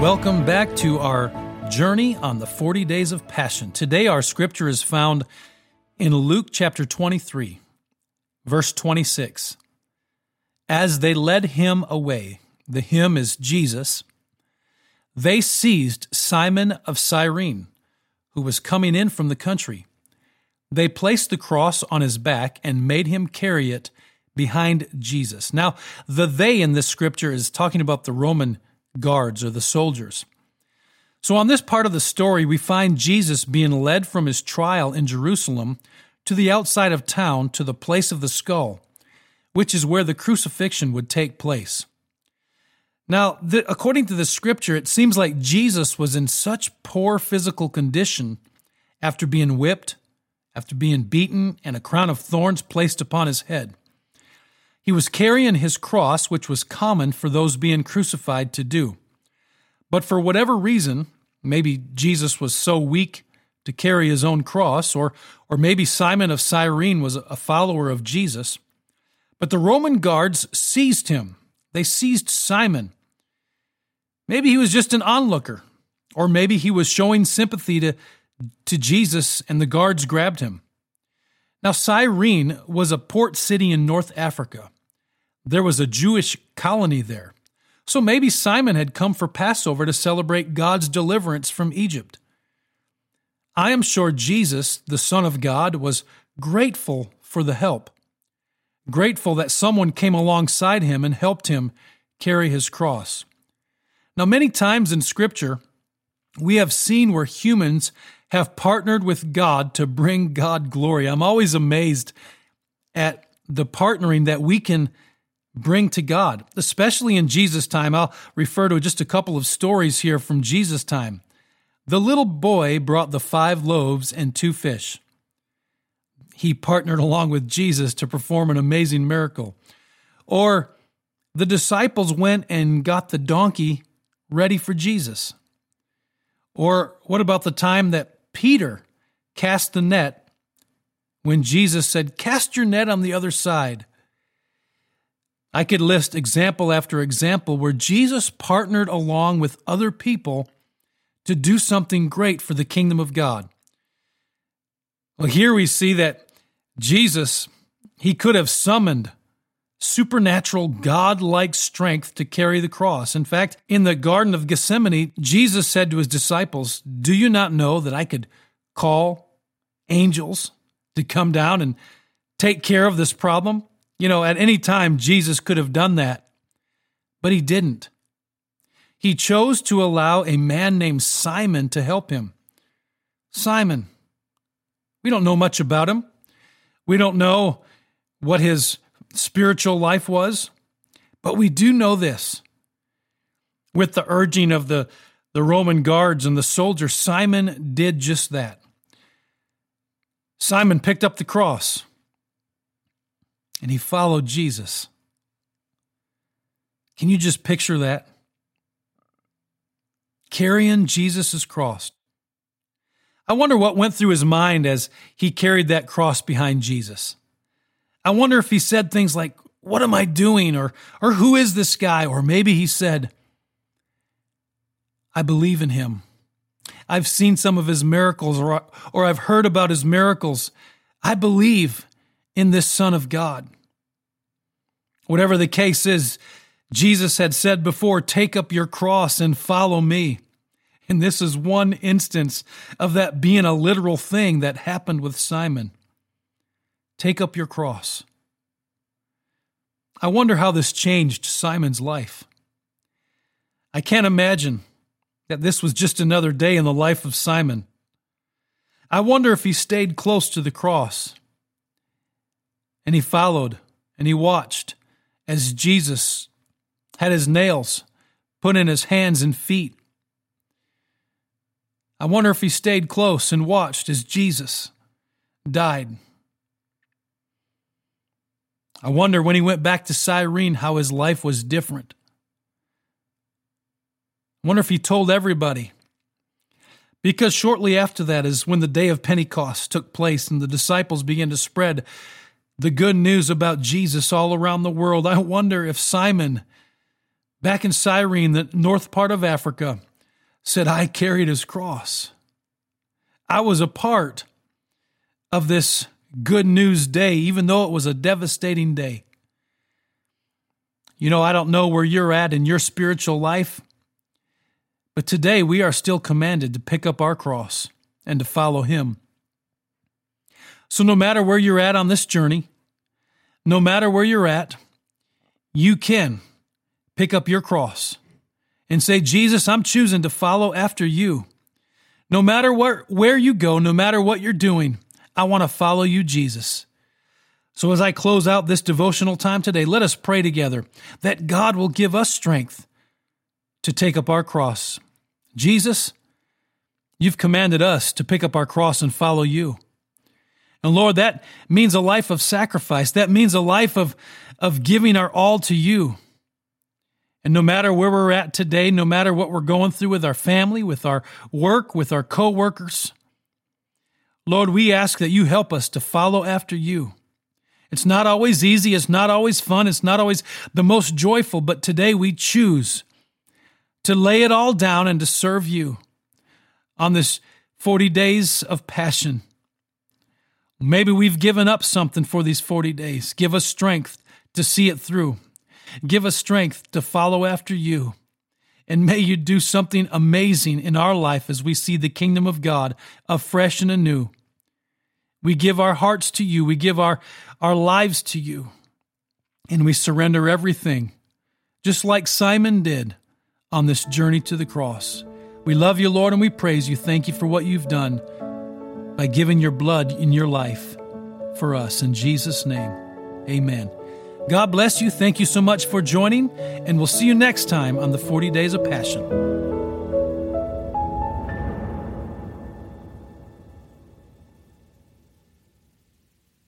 Welcome back to our journey on the 40 days of passion. Today, our scripture is found in Luke chapter 23, verse 26. As they led him away, the him is Jesus, they seized Simon of Cyrene, who was coming in from the country. They placed the cross on his back and made him carry it behind Jesus. Now, the they in this scripture is talking about the Roman guards or the soldiers. So, on this part of the story, we find Jesus being led from his trial in Jerusalem to the outside of town to the place of the skull, which is where the crucifixion would take place. Now, the, according to the scripture, it seems like Jesus was in such poor physical condition after being whipped, after being beaten, and a crown of thorns placed upon his head. He was carrying his cross, which was common for those being crucified to do. But for whatever reason, maybe Jesus was so weak to carry his own cross, or, or maybe Simon of Cyrene was a follower of Jesus. But the Roman guards seized him. They seized Simon. Maybe he was just an onlooker, or maybe he was showing sympathy to, to Jesus and the guards grabbed him. Now, Cyrene was a port city in North Africa. There was a Jewish colony there. So maybe Simon had come for Passover to celebrate God's deliverance from Egypt. I am sure Jesus, the Son of God, was grateful for the help, grateful that someone came alongside him and helped him carry his cross. Now, many times in Scripture, we have seen where humans have partnered with God to bring God glory. I'm always amazed at the partnering that we can bring to God, especially in Jesus' time. I'll refer to just a couple of stories here from Jesus' time. The little boy brought the five loaves and two fish. He partnered along with Jesus to perform an amazing miracle. Or the disciples went and got the donkey ready for Jesus. Or what about the time that Peter cast the net when Jesus said, Cast your net on the other side? I could list example after example where Jesus partnered along with other people to do something great for the kingdom of God. Well, here we see that Jesus, he could have summoned supernatural God-like strength to carry the cross. In fact, in the Garden of Gethsemane, Jesus said to his disciples, Do you not know that I could call angels to come down and take care of this problem? You know, at any time, Jesus could have done that, but he didn't. He chose to allow a man named Simon to help him. Simon, we don't know much about him. We don't know what his spiritual life was, but we do know this. With the urging of the, the Roman guards and the soldiers, Simon did just that. Simon picked up the cross and he followed Jesus. Can you just picture that? Carrying Jesus' cross. I wonder what went through his mind as he carried that cross behind Jesus. I wonder if he said things like, What am I doing? or, or Who is this guy? Or maybe he said, I believe in him. I've seen some of his miracles, or, or I've heard about his miracles. I believe in this Son of God. Whatever the case is, Jesus had said before, Take up your cross and follow me. And this is one instance of that being a literal thing that happened with Simon. Take up your cross. I wonder how this changed Simon's life. I can't imagine that this was just another day in the life of Simon. I wonder if he stayed close to the cross and he followed and he watched as Jesus had his nails put in his hands and feet. I wonder if he stayed close and watched as Jesus died. I wonder when he went back to Cyrene how his life was different. I wonder if he told everybody. Because shortly after that is when the day of Pentecost took place and the disciples began to spread the good news about Jesus all around the world. I wonder if Simon, back in Cyrene, the north part of Africa, said, I carried his cross. I was a part of this good news day, even though it was a devastating day. You know, I don't know where you're at in your spiritual life, but today we are still commanded to pick up our cross and to follow Him. So, no matter where you're at on this journey, no matter where you're at, you can pick up your cross and say, Jesus, I'm choosing to follow after you. No matter where, where you go, no matter what you're doing, I want to follow you, Jesus. So, as I close out this devotional time today, let us pray together that God will give us strength to take up our cross. Jesus, you've commanded us to pick up our cross and follow you. And Lord, that means a life of sacrifice. That means a life of, of giving our all to you. And no matter where we're at today, no matter what we're going through with our family, with our work, with our coworkers, Lord, we ask that you help us to follow after you. It's not always easy. It's not always fun. It's not always the most joyful, but today we choose to lay it all down and to serve you on this 40 days of passion. Maybe we've given up something for these 40 days. Give us strength to see it through. Give us strength to follow after you. And may you do something amazing in our life as we see the kingdom of God afresh and anew. We give our hearts to you. We give our, our lives to you. And we surrender everything, just like Simon did on this journey to the cross. We love you, Lord, and we praise you. Thank you for what you've done by giving your blood in your life for us. In Jesus' name, amen. God bless you. Thank you so much for joining, and we'll see you next time on the 40 Days of Passion.